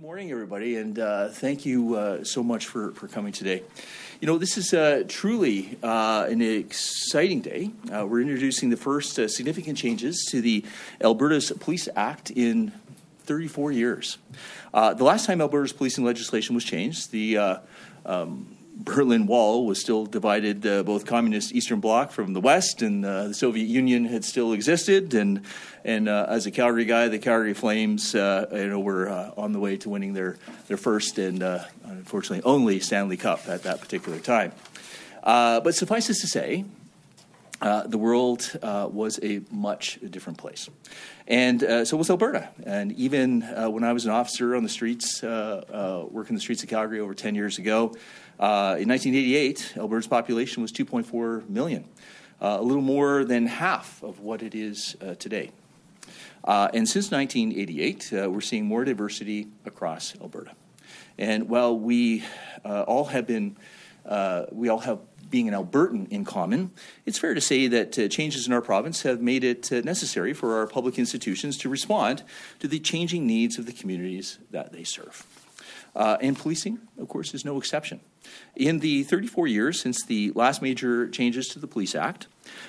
morning, everybody, and uh, thank you uh, so much for, for coming today. You know, this is uh, truly uh, an exciting day. Uh, we're introducing the first uh, significant changes to the Alberta's Police Act in 34 years. the last time Alberta's policing legislation was changed, the um, Berlin Wall was still divided, uh, both communist Eastern Bloc from the West, and uh, the Soviet Union had still existed. And and uh, as a Calgary guy, the Calgary Flames, uh, you know, were uh, on the way to winning their their first and uh, unfortunately only Stanley Cup at that particular time. but suffice it to say, the world was a much different place. And uh, so was Alberta. And even when I was an officer on the streets, working the streets of Calgary over 10 years ago, uh, in 1988, Alberta's population was 2.4 million, uh, a little more than half of what it is uh, today. Uh, and since 1988, uh, we're seeing more diversity across Alberta. And while we uh, all have been, we all have being an Albertan in common, it's fair to say that uh, changes in our province have made it uh, necessary for our public institutions to respond to the changing needs of the communities that they serve. Uh, and policing, of course, is no exception. In the 34 years since the last major changes to the Police Act,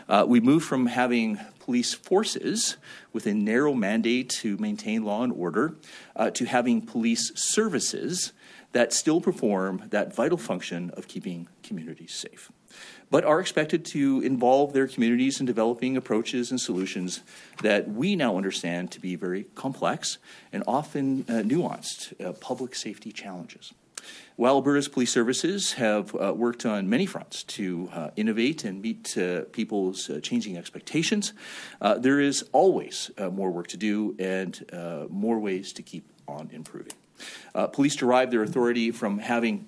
uh, we moved from having police forces with a narrow mandate to maintain law and order uh, to having police services that still perform that vital function of keeping communities safe but are expected to involve their communities in developing approaches and solutions that we now understand to be very complex and often uh, nuanced uh, public safety challenges. While Alberta's police services have uh, worked on many fronts to uh, innovate and meet uh, people's uh, changing expectations, there is always more work to do and more ways to keep on improving. Police derive their authority from having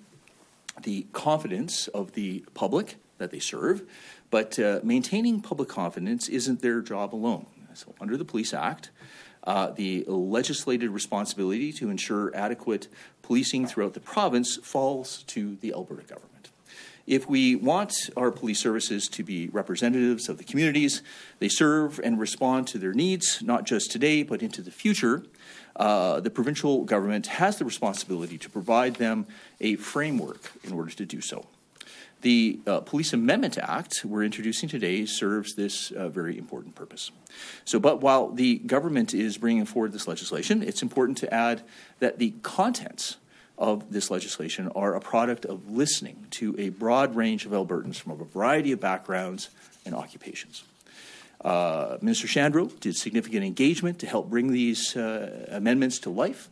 the confidence of the public that they serve, but uh, maintaining public confidence isn't their job alone. So, under the Police Act, uh, the legislated responsibility to ensure adequate policing throughout the province falls to the Alberta government. If we want our police services to be representatives of the communities they serve and respond to their needs, not just today, but into the future, uh, the provincial government has the responsibility to provide them a framework in order to do so. The uh, Police Amendment Act we're introducing today serves this uh, very important purpose. So, but while the government is bringing forward this legislation, it's important to add that the contents of this legislation are a product of listening to a broad range of Albertans from a variety of backgrounds and occupations. Uh, Minister Shandro did significant engagement to help bring these uh, amendments to life.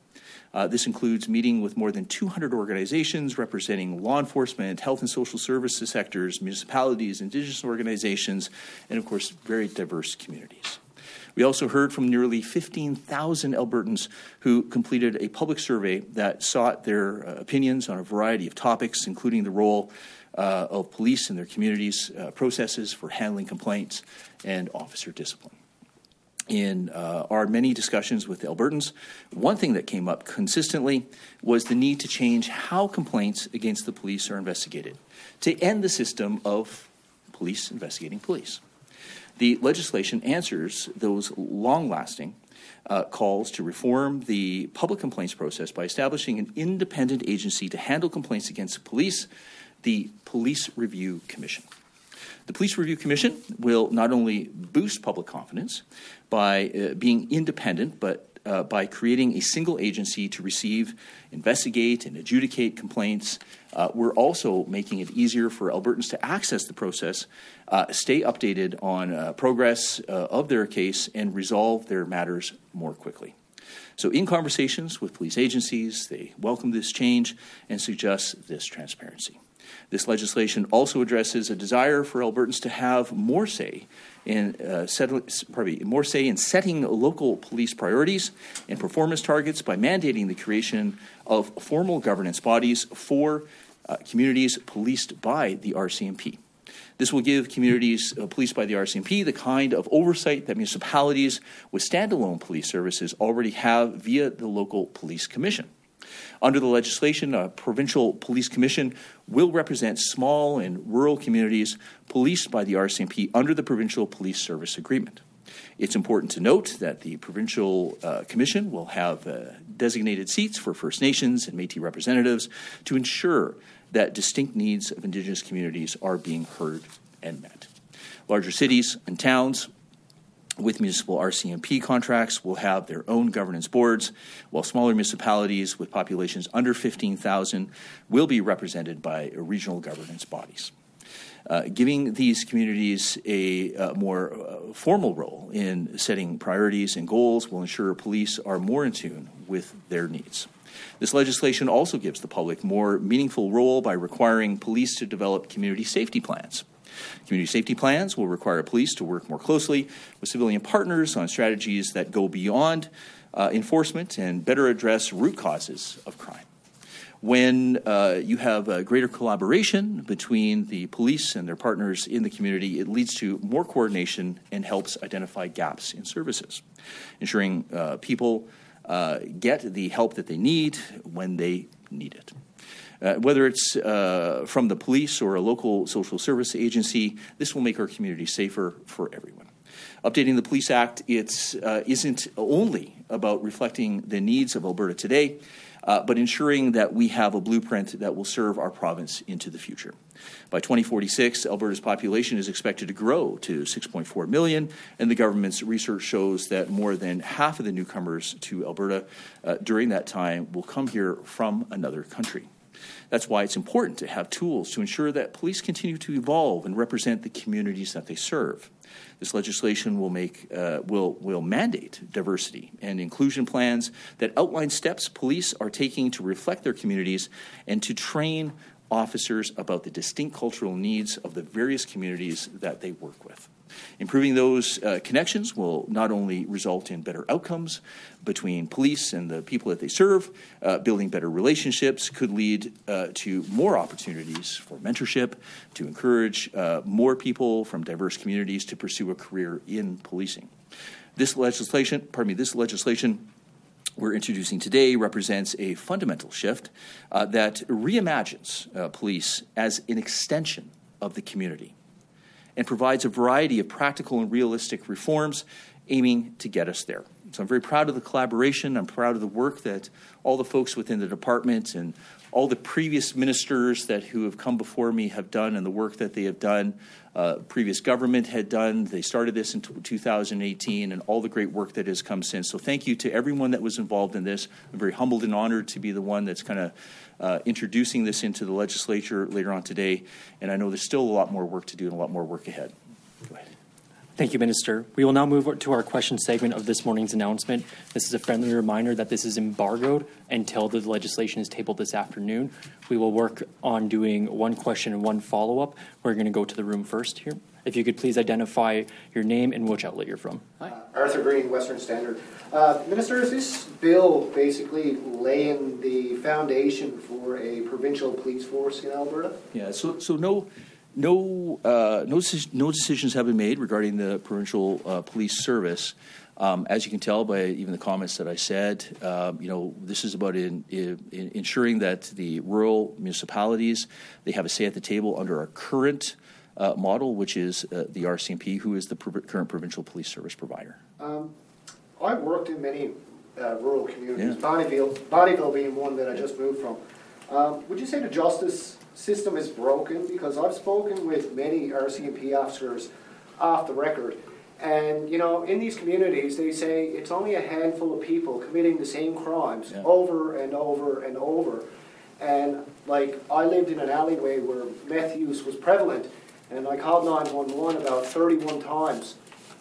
Uh, this includes meeting with more than 200 organizations representing law enforcement, health and social services sectors, municipalities, indigenous organizations, and of course, very diverse communities. We also heard from nearly 15,000 Albertans who completed a public survey that sought their uh, opinions on a variety of topics, including the role uh, of police in their communities, uh, processes for handling complaints, and officer discipline in uh, our many discussions with Albertans, one thing that came up consistently was the need to change how complaints against the police are investigated, to end the system of police investigating police. The legislation answers those long lasting uh, calls to reform the public complaints process by establishing an independent agency to handle complaints against police, the Police Review Commission. The Police Review Commission will not only boost public confidence by uh, being independent, but uh, by creating a single agency to receive, investigate, and adjudicate complaints. Uh, we're also making it easier for Albertans to access the process, uh, stay updated on uh, progress uh, of their case, and resolve their matters more quickly. So, in conversations with police agencies, they welcome this change and suggest this transparency. This legislation also addresses a desire for Albertans to have more say in uh, pardon more say in setting local police priorities and performance targets by mandating the creation of formal governance bodies for uh, communities policed by the RCMP. This will give communities uh, policed by the RCMP the kind of oversight that municipalities with standalone police services already have via the local police commission. Under the legislation, a provincial police commission will represent small and rural communities policed by the RCMP under the provincial police service agreement. It's important to note that the provincial uh, commission will have uh, designated seats for First Nations and Métis representatives to ensure that distinct needs of Indigenous communities are being heard and met. Larger cities and towns with municipal RCMP contracts will have their own governance boards, while smaller municipalities with populations under 15,000 will be represented by regional governance bodies. Uh, giving these communities a uh, more uh, formal role in setting priorities and goals will ensure police are more in tune with their needs. This legislation also gives the public more meaningful role by requiring police to develop community safety plans. Community safety plans will require police to work more closely with civilian partners on strategies that go beyond uh, enforcement and better address root causes of crime. When uh, you have a greater collaboration between the police and their partners in the community, it leads to more coordination and helps identify gaps in services, ensuring uh, people uh, get the help that they need when they need it. Uh, whether it's uh, from the police or a local social service agency, this will make our community safer for everyone. Updating the Police Act uh, isn't only about reflecting the needs of Alberta today, uh, but ensuring that we have a blueprint that will serve our province into the future. By 2046, Alberta's population is expected to grow to 6.4 million, and the government's research shows that more than half of the newcomers to Alberta uh, during that time will come here from another country. That's why it's important to have tools to ensure that police continue to evolve and represent the communities that they serve. This legislation will make uh, will will mandate diversity and inclusion plans that outline steps police are taking to reflect their communities and to train officers about the distinct cultural needs of the various communities that they work with. Improving those uh, connections will not only result in better outcomes between police and the people that they serve, uh, building better relationships could lead uh, to more opportunities for mentorship, to encourage uh, more people from diverse communities to pursue a career in policing. This legislation, pardon me, this legislation we're introducing today represents a fundamental shift uh, that reimagines uh, police as an extension of the community and provides a variety of practical and realistic reforms aiming to get us there. So I'm very proud of the collaboration. I'm proud of the work that all the folks within the department and all the previous ministers that who have come before me have done and the work that they have done. Uh, previous government had done. They started this in 2018, and all the great work that has come since. So, thank you to everyone that was involved in this. I'm very humbled and honored to be the one that's kind of uh, introducing this into the legislature later on today. And I know there's still a lot more work to do and a lot more work ahead. Ahead. Thank you, Minister. We will now move to our question segment of this morning's announcement. This is a friendly reminder that this is embargoed until the legislation is tabled this afternoon. We will work on doing one question and one follow up. We're going to go to the room first here. If you could please identify your name and which outlet you're from. Hi. Uh, Arthur Green, Western Standard. Uh, Minister, is this bill basically laying the foundation for a provincial police force in Alberta? Yeah, so, so no no, uh, no, no decisions have been made regarding the provincial uh, police service. Um, as you can tell by even the comments that I said, um, you know, this is about in, in ensuring that the rural municipalities they have a say at the table under our current uh, model, which is uh, the RCMP, who is the current provincial police service provider. Um, I've worked in many uh, rural communities, yeah. Bonnyville, Bonnyville being one that I just moved from. Um, would you say the justice system is broken? Because I've spoken with many RCMP officers off the record, and you know, in these communities, they say it's only a handful of people committing the same crimes yeah. over and over and over. And like, I lived in an alleyway where meth use was prevalent, and I called 911 about 31 times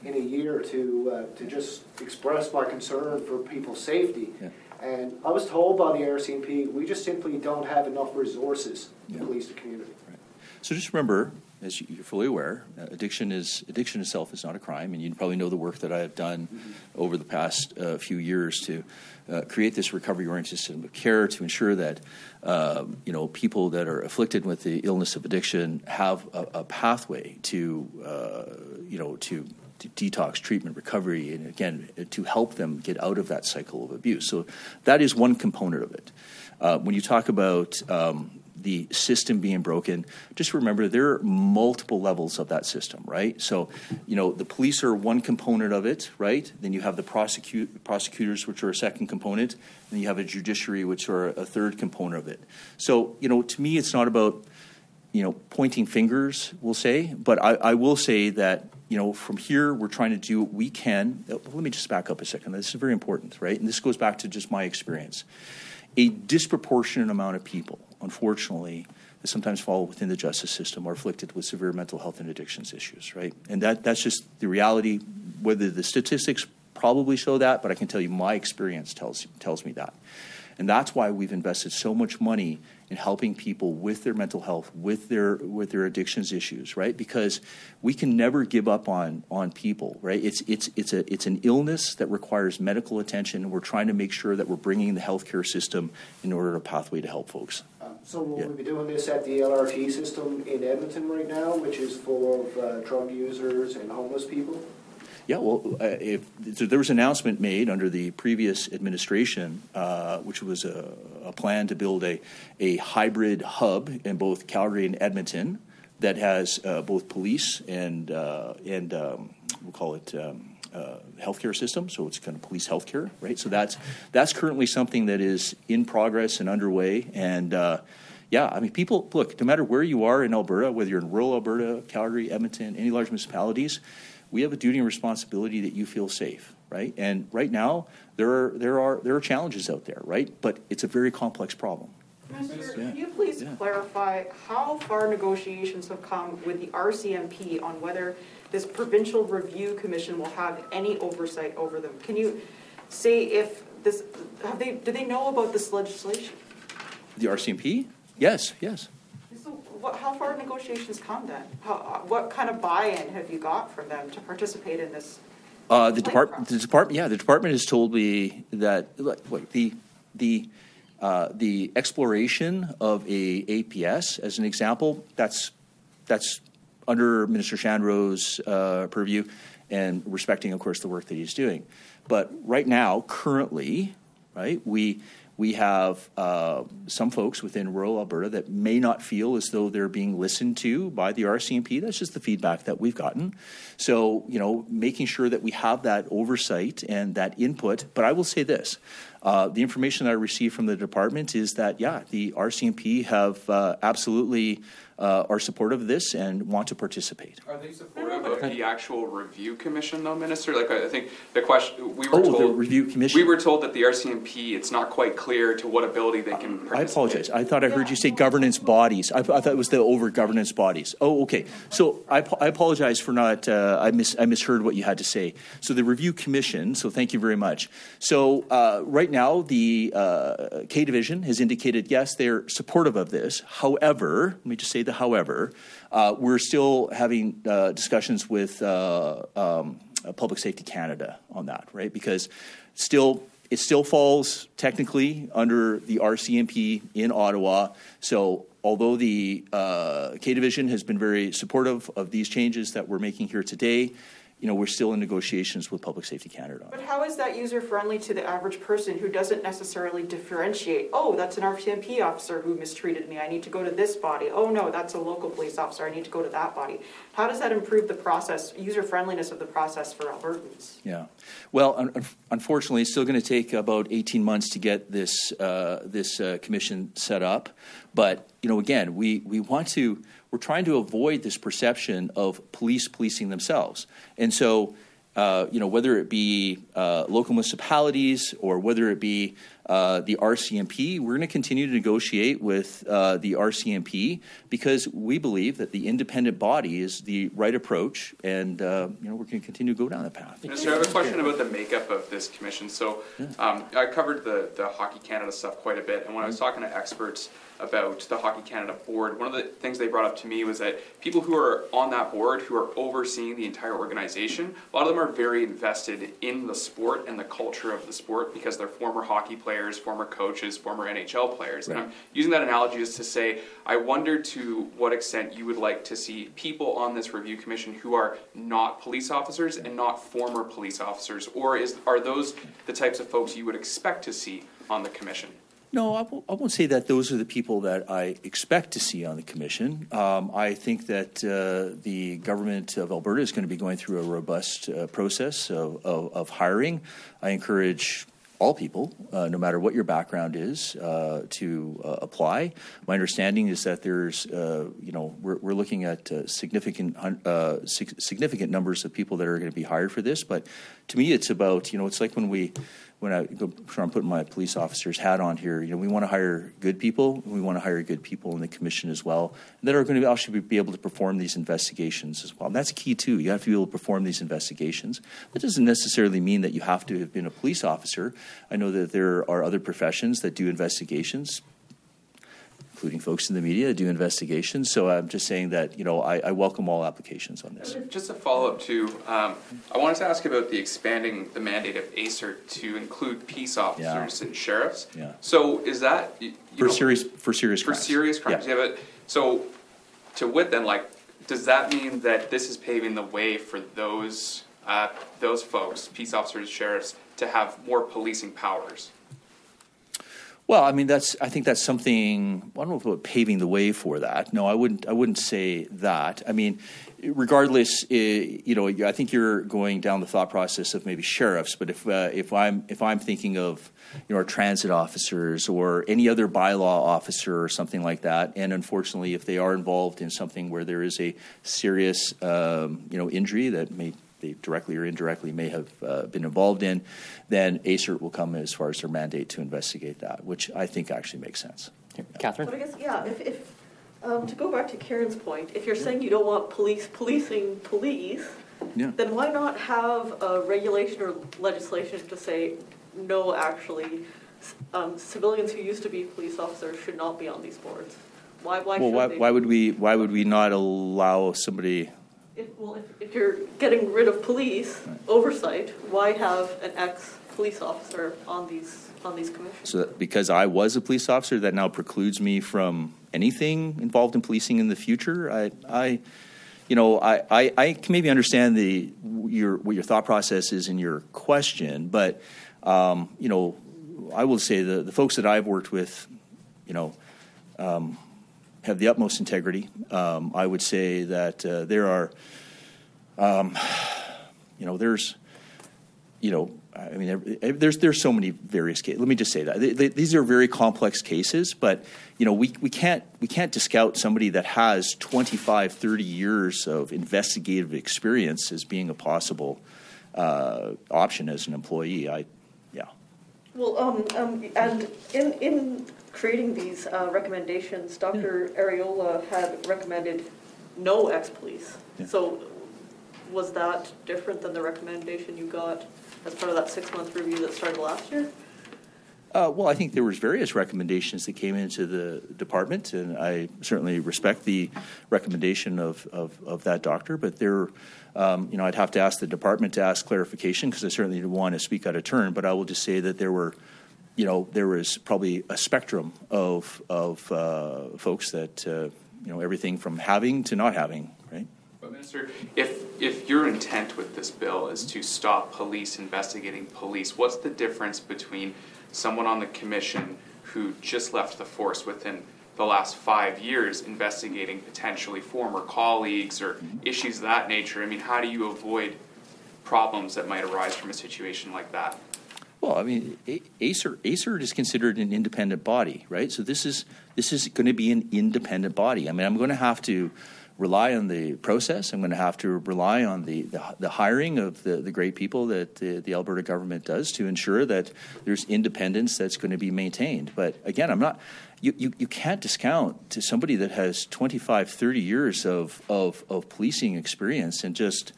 in a year to uh, to just express my concern for people's safety. Yeah. And I was told by the RCMP, we just simply don't have enough resources to yeah. police the community. Right. So just remember, as you're fully aware, uh, addiction is addiction itself is not a crime, and you probably know the work that I have done mm-hmm. over the past uh, few years to uh, create this recovery-oriented system of care to ensure that um, you know people that are afflicted with the illness of addiction have a, a pathway to uh, you know to detox, treatment, recovery, and again, to help them get out of that cycle of abuse. So that is one component of it. Uh, when you talk about um, the system being broken, just remember there are multiple levels of that system, right? So, you know, the police are one component of it, right? Then you have the prosecute, prosecutors, which are a second component, then you have a judiciary, which are a third component of it. So, you know, to me, it's not about you know, pointing fingers, we'll say, but I, I, will say that, you know, from here, we're trying to do what we can. Uh, let me just back up a second. This is very important, right? And this goes back to just my experience. A disproportionate amount of people, unfortunately, that sometimes fall within the justice system are afflicted with severe mental health and addictions issues, right? And that, that's just the reality. Whether the statistics probably show that, but I can tell you my experience tells, tells me that. And that's why we've invested so much money in helping people with their mental health, with their with their addictions issues, right? Because we can never give up on on people, right? It's it's it's a it's an illness that requires medical attention. We're trying to make sure that we're bringing the healthcare system in order to pathway to help folks. Uh, so will yeah. be doing this at the LRT system in Edmonton right now, which is full of uh, drug users and homeless people? Yeah, well, uh, if, so there was an announcement made under the previous administration, uh, which was a, a, plan to build a, a hybrid hub in both Calgary and Edmonton that has uh, both police and uh, and um, we'll call it. Um, uh, healthcare system, so it's kind of police healthcare, right? So that's that's currently something that is in progress and underway, and uh, yeah, I mean, people look. No matter where you are in Alberta, whether you're in rural Alberta, Calgary, Edmonton, any large municipalities, we have a duty and responsibility that you feel safe, right? And right now, there are there are there are challenges out there, right? But it's a very complex problem. Mr. Yeah. Can you please yeah. clarify how far negotiations have come with the RCMP on whether this provincial review commission will have any oversight over them? Can you say if this have they do they know about this legislation? The RCMP? Yes, yes what, how far have negotiations come then? How, uh, what kind of buy-in have you got from them to participate in this? Uh, the department, the department, yeah, the department has told me that like, the the uh, the exploration of a APS, as an example, that's that's under Minister Shandro's uh, purview, and respecting, of course, the work that he's doing. But right now, currently, right, we we have uh, some folks within rural Alberta that may not feel as though they're being listened to by the RCMP. That's just the feedback that we've gotten. So, you know, making sure that we have that oversight and that input. But I will say this uh, the information that I received from the department is that, yeah, the RCMP have uh, absolutely uh, are supportive of this and want to participate. Are they supportive of the actual review commission, though, Minister? Like, I think the question we were oh, told. the review commission. We were told that the RCMP, it's not quite clear to what ability they can. I apologize. I thought I heard you say governance bodies. I, I thought it was the over governance bodies. Oh, okay. So I, I apologize for not. Uh, I mis I misheard what you had to say. So the review commission. So thank you very much. So uh, right now the uh, K division has indicated yes they're supportive of this. However, let me just say the however, uh, we're still having uh, discussions with uh, um, Public Safety Canada on that, right? Because still, it still falls technically under the RCMP in Ottawa. So, although the uh, K Division has been very supportive of these changes that we're making here today, you know, we're still in negotiations with Public Safety Canada. But how is that user friendly to the average person who doesn't necessarily differentiate? Oh, that's an RCMP officer who mistreated me. I need to go to this body. Oh no, that's a local police officer. I need to go to that body. How does that improve the process, user friendliness of the process for Albertans? Yeah, well, un- unfortunately, it's still going to take about 18 months to get this uh, this uh, commission set up. But you know, again, we we want to we're trying to avoid this perception of police policing themselves. And so, uh, you know, whether it be uh, local municipalities or whether it be uh, the RCMP, we're going to continue to negotiate with uh, the RCMP because we believe that the independent body is the right approach, and uh, you know we're going to continue to go down that path. Minister, I have a question about the makeup of this commission. So, um, I covered the the Hockey Canada stuff quite a bit, and when I was talking to experts about the Hockey Canada board, one of the things they brought up to me was that people who are on that board, who are overseeing the entire organization, a lot of them are very invested in the sport and the culture of the sport because they're former hockey players, former coaches, former NHL players. Right. And I'm using that analogy just to say, I wonder to what extent you would like to see people on this review commission who are not police officers and not former police officers, or is are those the types of folks you would expect to see on the commission? No, I won't, I won't say that those are the people that I expect to see on the commission. Um, I think that uh, the government of Alberta is going to be going through a robust uh, process of, of, of hiring. I encourage all people, uh, no matter what your background is, uh, to uh, apply. My understanding is that there's, uh, you know, we're, we're looking at uh, significant uh, sig- significant numbers of people that are going to be hired for this. But to me, it's about, you know, it's like when we when I go, sure I'm putting my police officer's hat on here, you know, we want to hire good people. We want to hire good people in the commission as well that are going to actually be able to perform these investigations as well. And that's key too. You have to be able to perform these investigations. That doesn't necessarily mean that you have to have been a police officer. I know that there are other professions that do investigations including folks in the media, that do investigations. So I'm just saying that you know I, I welcome all applications on this. Just a follow-up to, um, I wanted to ask about the expanding the mandate of ACER to include peace officers and sheriffs. Yeah. So is that, you For know, serious for serious For crimes. serious crimes, Yeah. yeah, but, so, to wit then, like, does that mean that this is paving the way for those, uh, those folks, peace officers, sheriffs, to have more policing powers? Well, I mean, that's. I think that's something. I don't know about paving the way for that. No, I wouldn't. I wouldn't say that. I mean, regardless, eh, you know, I think you're going down the thought process of maybe sheriffs. But if uh, if I'm if I'm thinking of you know our transit officers or any other bylaw officer or something like that, and unfortunately, if they are involved in something where there is a serious um, you know injury that may they directly or indirectly may have uh, been involved in, then ASIRT will come as far as their mandate to investigate that, which I think actually makes sense. Catherine? But I guess, yeah, if, if, um, to go back to Karen's point, if you're saying you don't want police policing police, Yeah. then why not have a regulation or legislation to say, no, actually, um, civilians who used to be police officers should not be on these boards? Why, why Well, why, why would we why would we not allow somebody? If, well, if, if you're getting rid of police oversight, why have an ex-police officer on these, on these commissions? So that because I was a police officer, that now precludes me from anything involved in policing in the future. I, I you know, I, I, I can maybe understand the your what your thought process is in your question, but um, you know, I will say the the folks that I've worked with, you know. Um, have the utmost integrity. Um, I would say that uh, there are, um, you know, there's, you know, I mean, there's there's so many various cases. Let me just say that They- they- these are very complex cases, but you know, we, we can't we can't discount somebody that has 25, 30 years of investigative experience as being a possible uh, option as an employee. I, yeah. Well, um, um, and in, in creating these uh, recommendations, Dr. Ariola had recommended no ex-police. Yeah. So was that different than the recommendation you got as part of that six-month review that started last year? Uh, well, I think there was various recommendations that came into the department, and I certainly respect the recommendation of, of, of that doctor. But there, um, you know, I'd have to ask the department to ask clarification because I certainly didn't want to speak out of turn. But I will just say that there were, you know, there was probably a spectrum of of uh, folks that, uh, you know, everything from having to not having, right? But Minister, if, if your intent with this bill is to stop police investigating police, what's the difference between someone on the commission who just left the force within the last five years investigating potentially former colleagues or issues of that nature? I mean, how do you avoid problems that might arise from a situation like that? Well, I mean, ACER ACER is considered an independent body, right? So this is this is going to be an independent body. I mean, I'm going to have to rely on the process. I'm going to have to rely on the the, the hiring of the, the great people that the, the Alberta government does to ensure that there's independence that's going to be maintained. But again, I'm not. You, you, you can't discount to somebody that has 25, 30 years of, of, of policing experience and just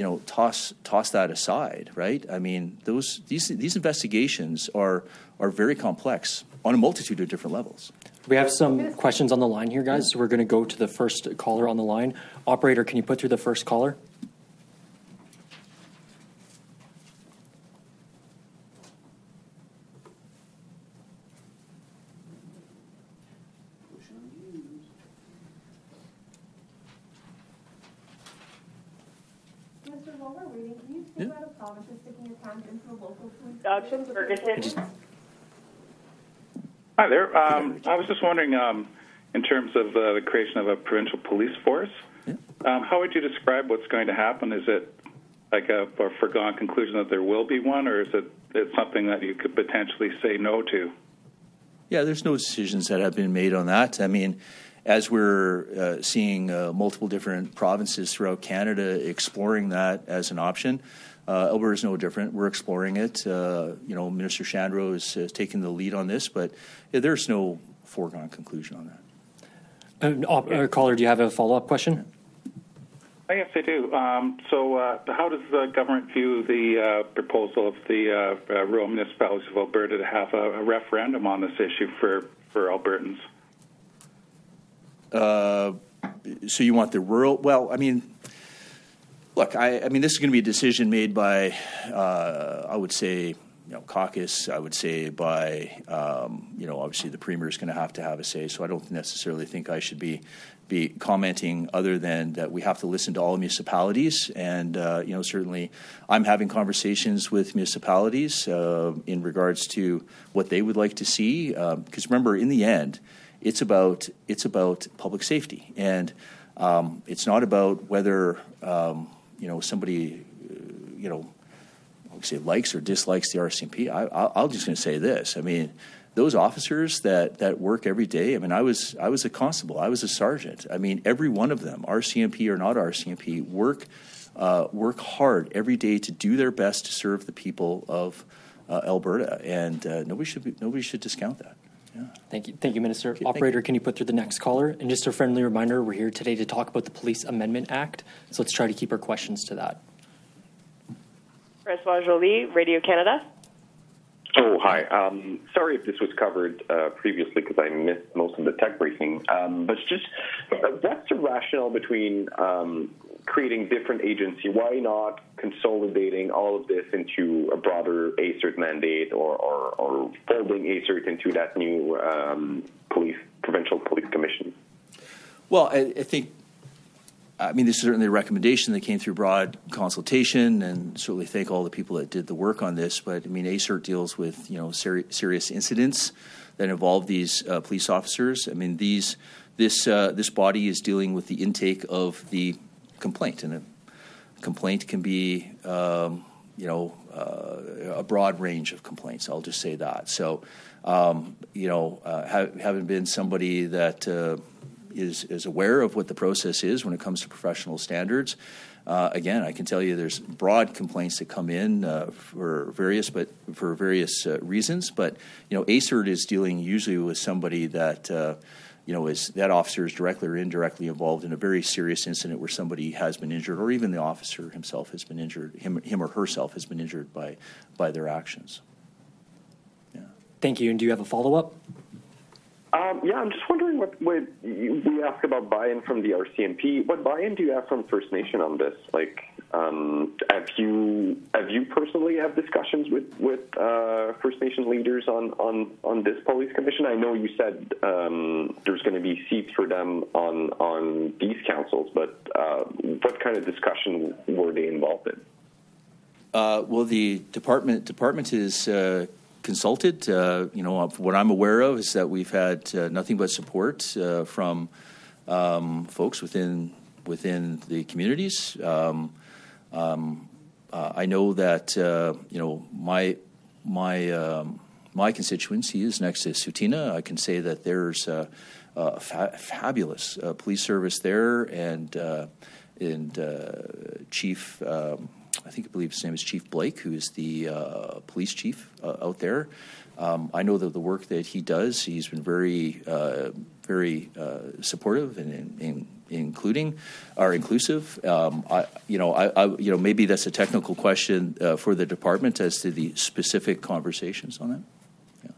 you know toss toss that aside right i mean those these these investigations are are very complex on a multitude of different levels We have some questions on the line here, guys. So we're going to go to the first caller on the line. Operator, can you put through the first caller? Mr. while we're waiting, can you Yeah. speak about a province is sticking its hand into the local police? Doug from station to Ferguson. Hi there. Um, I was just wondering, um, in terms of uh, the creation of a provincial police force, Yeah. um, how would you describe what's going to happen? Is it like a, a foregone conclusion that there will be one, or is it it's something that you could potentially say no to? Yeah, there's no decisions that have been made on that. I mean, as we're uh, seeing uh, multiple different provinces throughout Canada exploring that as an option, uh, Alberta is no different. We're exploring it. Uh, you know, Minister Shandro is uh, taking the lead on this, but yeah, there's no foregone conclusion on that. Uh, uh, caller, do you have a follow up question? Oh, yes, I do. Um, so, uh, how does the government view the uh, proposal of the uh, uh, rural municipalities of Alberta to have a, a referendum on this issue for, for Albertans? Uh, so you want the rural? Well, I mean, look, I, I mean, this is going to be a decision made by, uh, I would say, you know, caucus. I would say by, um, you know, obviously the premier is going to have to have a say. So I don't necessarily think I should be be commenting other than that we have to listen to all municipalities, and uh, you know, certainly I'm having conversations with municipalities uh, in regards to what they would like to see. Because remember, in the end it's about it's about public safety, and um, it's not about whether um, you know somebody uh, you know say likes or dislikes the RCMP. I, I'm just going to say this. I mean, those officers that that work every day. I mean, I was I was a constable. I was a sergeant. I mean, every one of them, RCMP or not RCMP, work uh, work hard every day to do their best to serve the people of uh, Alberta, and uh, nobody should be, nobody should discount that. Yeah. Thank you, thank you, Minister. thank Operator, can you put through the next caller? And just a friendly reminder, we're here today to talk about the Police Amendment Act, so let's try to keep our questions to that. Francois Joly, Radio Canada. Oh, hi. Um, sorry if this was covered uh, previously because I missed most of the tech briefing. Um, but just uh, what's the rationale between um, creating different agency? Why not consolidating all of this into a broader ASIRT mandate or, or, or folding ASIRT into that new um, police provincial police commission? Well, I, I think I mean, this is certainly a recommendation that came through broad consultation, and certainly thank all the people that did the work on this. But I mean, ASIRT deals with you know seri- serious incidents that involve these uh, police officers. I mean, these this uh, this body is dealing with the intake of the complaint, and a complaint can be um, you know uh, a broad range of complaints. I'll just say that. So, um, you know, uh, ha- having been somebody that uh, is, is aware of what the process is when it comes to professional standards. Uh, again, I can tell you there's broad complaints that come in uh, for various, but for various uh, reasons. But you know, ASIRT is dealing usually with somebody that uh, you know is that officer is directly or indirectly involved in a very serious incident where somebody has been injured, or even the officer himself has been injured, him, him or herself has been injured by by their actions. Yeah. Thank you. And do you have a follow up? Um, yeah, I'm just wondering what, what we ask about buy-in from the RCMP. What buy-in do you have from First Nation on this? Like, um, have you have you personally have discussions with with uh, First Nation leaders on, on on this police commission? I know you said um, there's going to be seats for them on on these councils, but uh, what kind of discussion were they involved in? Uh, well, the department department is uh, consulted. Uh, you know, what I'm aware of is that we've had uh, nothing but support uh, from um, folks within within the communities. Um, um, uh, I know that uh, you know my my um, my constituency is next to Tsuut'ina. I can say that there's a, a fa- fabulous uh, police service there, and and Chief. Um, I think I believe his name is Chief Blake, who is the uh, police chief uh, out there. Um, I know that the work that he does, he's been very, uh, very supportive and, and, and, including or inclusive. Um, I, you know, I, I, you know, maybe that's a technical question for the department as to the specific conversations on that. Yeah.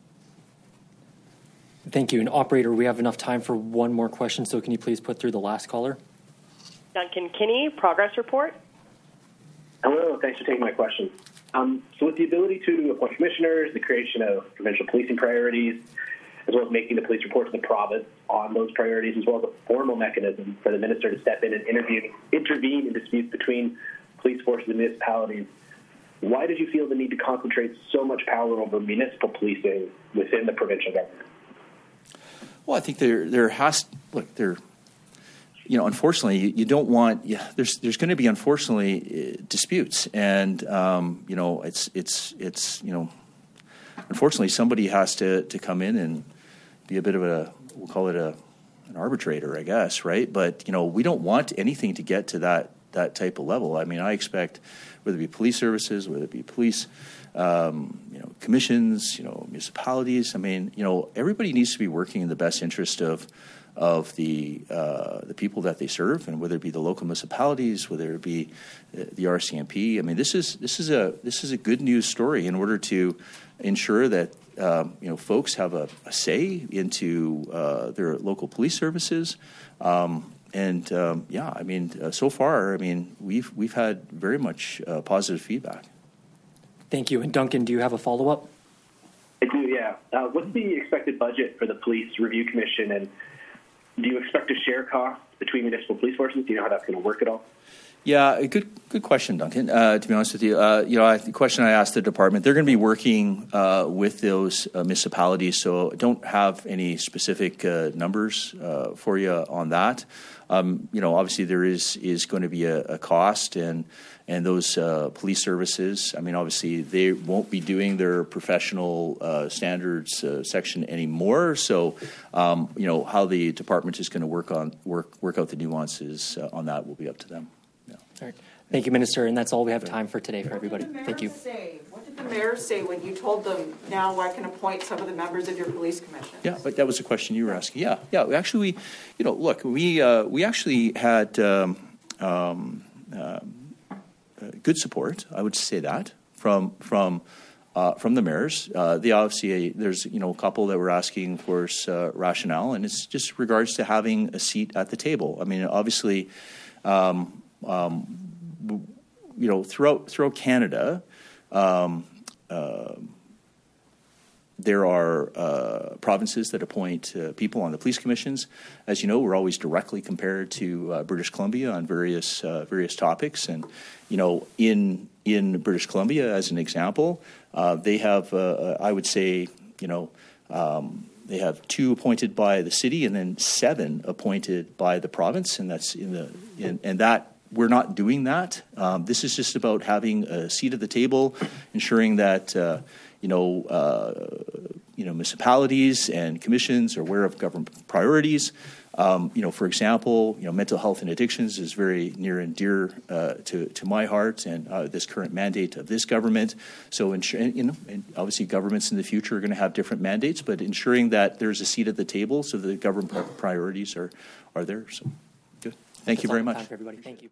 Thank you. And operator, we have enough time for one more question. So can you please put through the last caller? Duncan Kinney, progress report. Hello, thanks for taking my question. Um, so, with the ability to appoint commissioners, the creation of provincial policing priorities, as well as making the police report to the province on those priorities, as well as a formal mechanism for the minister to step in and intervene, intervene in disputes between police forces and municipalities, why did you feel the need to concentrate so much power over municipal policing within the provincial government? Well, I think there there has look there. You know, unfortunately, you, you don't want. Yeah, there's there's going to be unfortunately uh, disputes, and um, you know, it's it's it's you know, unfortunately, somebody has to to come in and be a bit of a we'll call it a an arbitrator, I guess, right? But you know, we don't want anything to get to that that type of level. I mean, I expect whether it be police services, whether it be police, um, you know, commissions, you know, municipalities. I mean, you know, everybody needs to be working in the best interest of of the uh, the people that they serve, and whether it be the local municipalities, whether it be the RCMP. I mean, this is this is a this is a good news story in order to ensure that um, you know folks have a, a say into uh, their local police services. Um, and um, yeah, I mean, uh, so far, I mean, we've we've had very much uh, positive feedback. Thank you. And Duncan, do you have a follow up? I do, yeah. Uh, what's the expected budget for the Police Review Commission, and do you expect to share costs between municipal police forces? Do you know how that's going to work at all? Yeah, a good good question, Duncan. Uh, to be honest with you, uh, you know, I, the question I asked the department, they're going to be working uh, with those uh, municipalities, so I don't have any specific uh, numbers uh, for you on that. Um, you know, obviously there is is going to be a, a cost, and and those police services. I mean, obviously they won't be doing their professional standards section anymore. So, um, you know, how the department is going to work on work work out the nuances on that will be up to them. All right. Thank you, Minister. And that's all we have time for today for everybody. Thank you. The mayor say when you told them now I can appoint some of the members of your police commission? Yeah, but that was a question you were asking. Yeah, yeah. Actually, we, you know, look, we uh, we actually had um, um, uh, good support. I would say that from from. Uh, from the mayors, uh, the obviously there's you know a couple that were asking for uh, rationale, and it's just regards to having a seat at the table. I mean, obviously, um, um, you know, throughout throughout Canada, um, uh, there are uh, provinces that appoint uh, people on the police commissions. As you know, we're always directly compared to uh, British Columbia on various uh, various topics, and you know, in in British Columbia, as an example, uh, they have, I would say, you know. Um, they have two appointed by the city and then seven appointed by the province, and that's in the in, and that we're not doing that. Um, this is just about having a seat at the table, ensuring that uh, you know uh, you know municipalities and commissions are aware of government priorities. Um, you know, for example, you know, mental health and addictions is very near and dear uh, to to my heart, and uh, this current mandate of this government. So, ensure, you know, obviously, governments in the future are going to have different mandates, but ensuring that there's a seat at the table so the government priorities are are there. So, good. Thank That's you very much. everybody. Thank you.